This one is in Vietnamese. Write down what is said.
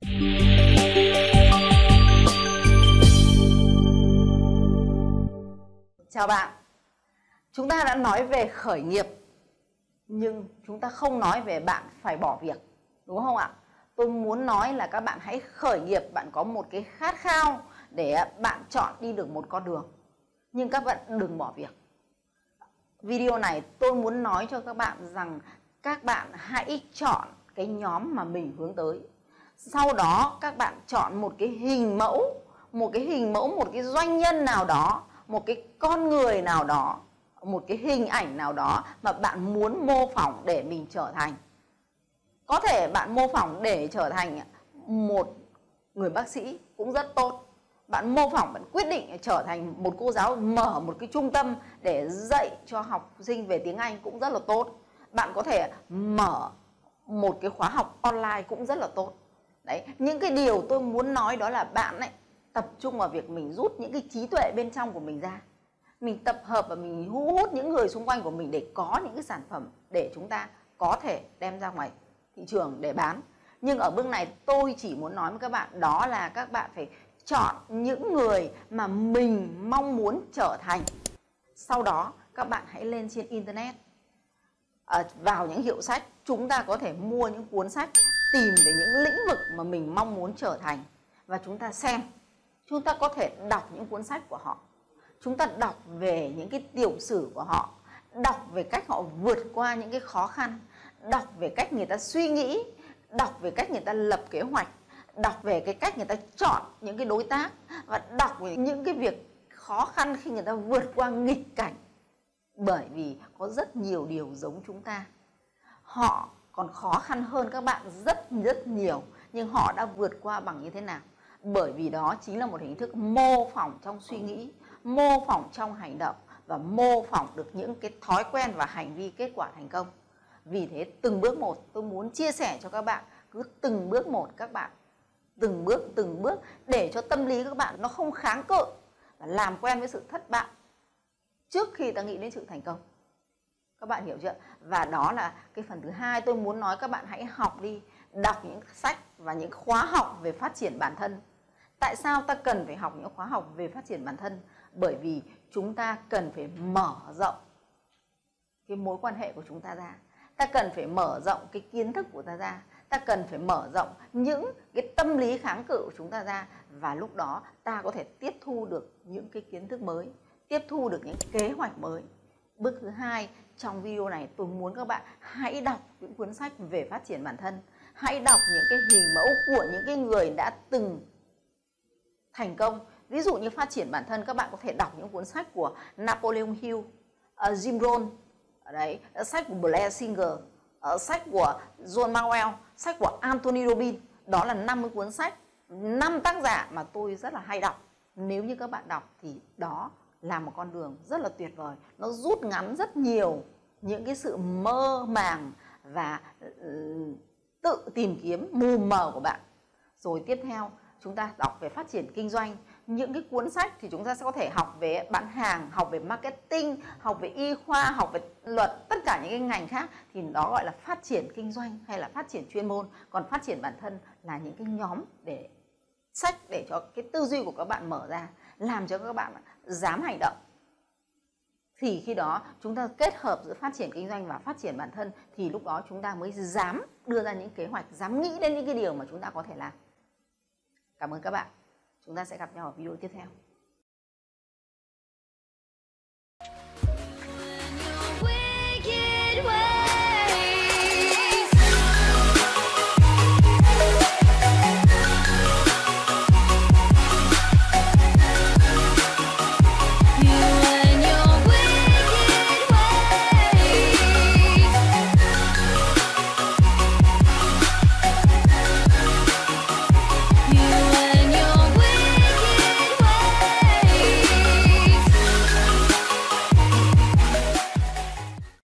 Chào bạn. Chúng ta đã nói về khởi nghiệp, Nhưng chúng ta không nói về bạn phải bỏ việc, Đúng không ạ? Tôi muốn nói là các bạn hãy khởi nghiệp, Bạn có một cái khát khao Để bạn chọn đi được một con đường. Nhưng các bạn đừng bỏ việc. Video này tôi muốn nói cho các bạn rằng Các bạn hãy chọn cái nhóm mà mình hướng tới. Sau đó các bạn chọn một cái hình mẫu Một cái hình mẫu, một cái doanh nhân nào đó một cái con người nào đó một cái hình ảnh nào đó mà bạn muốn mô phỏng để mình trở thành. Có thể bạn mô phỏng để trở thành một người bác sĩ cũng rất tốt. Bạn mô phỏng bạn quyết định trở thành một cô giáo mở một cái trung tâm để dạy cho học sinh về tiếng Anh cũng rất là tốt. Bạn có thể mở một cái khóa học online cũng rất là tốt đấy, những cái điều tôi muốn nói đó là bạn ấy tập trung vào việc mình rút những cái trí tuệ bên trong của mình ra. Mình tập hợp và mình thu hút những người xung quanh của mình để có những cái sản phẩm để chúng ta có thể đem ra ngoài thị trường để bán. Nhưng ở bước này tôi chỉ muốn nói với các bạn, đó là các bạn phải chọn những người mà mình mong muốn trở thành. Sau đó, các bạn hãy lên trên internet à, vào những hiệu sách chúng ta có thể mua những cuốn sách tìm về những lĩnh vực mà mình mong muốn trở thành. Và chúng ta xem chúng ta có thể đọc những cuốn sách của họ. Chúng ta đọc về những cái tiểu sử của họ. Đọc về cách họ vượt qua những cái khó khăn. Đọc về cách người ta suy nghĩ. Đọc về cách người ta lập kế hoạch. Đọc về cái cách người ta chọn những cái đối tác. Và đọc về những cái việc khó khăn khi người ta vượt qua nghịch cảnh bởi vì có rất nhiều điều giống chúng ta. Họ còn khó khăn hơn các bạn rất rất nhiều, nhưng họ đã vượt qua bằng như thế nào? Bởi vì đó chính là một hình thức mô phỏng trong suy nghĩ, mô phỏng trong hành động và mô phỏng được những cái thói quen và hành vi kết quả thành công. Vì thế, từng bước một, tôi muốn chia sẻ cho các bạn, cứ từng bước một các bạn, từng bước từng bước để cho tâm lý các bạn nó không kháng cự và làm quen với sự thất bại trước khi ta nghĩ đến sự thành công. Các bạn hiểu chưa? Và đó là cái phần thứ hai tôi muốn nói các bạn hãy học đi, đọc những sách và những khóa học về phát triển bản thân. Tại sao ta cần phải học những khóa học về phát triển bản thân? Bởi vì chúng ta cần phải mở rộng cái mối quan hệ của chúng ta ra. Ta cần phải mở rộng cái kiến thức của ta ra. Ta cần phải mở rộng những cái tâm lý kháng cự của chúng ta ra. Và lúc đó ta có thể tiếp thu được những cái kiến thức mới tiếp thu được những kế hoạch mới. Bước thứ hai trong video này tôi muốn các bạn hãy đọc những cuốn sách về phát triển bản thân. Hãy đọc những cái hình mẫu của những cái người đã từng thành công. Ví dụ như phát triển bản thân các bạn có thể đọc những cuốn sách của Napoleon Hill uh, Jim Rohn đấy. Ờ, sách của Blair Singer uh, sách của John Maxwell sách của Anthony Robbins. Đó là 50 cuốn sách năm tác giả mà tôi rất là hay đọc. Nếu như các bạn đọc thì đó là một con đường rất là tuyệt vời. Nó rút ngắn rất nhiều những cái sự mơ màng và ừ, tự tìm kiếm mù mờ của bạn. Rồi tiếp theo, chúng ta đọc về phát triển kinh doanh. Những cái cuốn sách thì chúng ta sẽ có thể học về bán hàng, học về marketing, học về y khoa, học về luật, tất cả những cái ngành khác thì đó gọi là phát triển kinh doanh hay là phát triển chuyên môn. Còn phát triển bản thân là những cái nhóm để sách để cho cái tư duy của các bạn mở ra, làm cho các bạn dám hành động. Thì khi đó chúng ta kết hợp giữa phát triển kinh doanh và phát triển bản thân, thì lúc đó chúng ta mới dám đưa ra những kế hoạch, dám nghĩ đến những cái điều mà chúng ta có thể làm. Cảm ơn các bạn. Chúng ta sẽ gặp nhau ở video tiếp theo.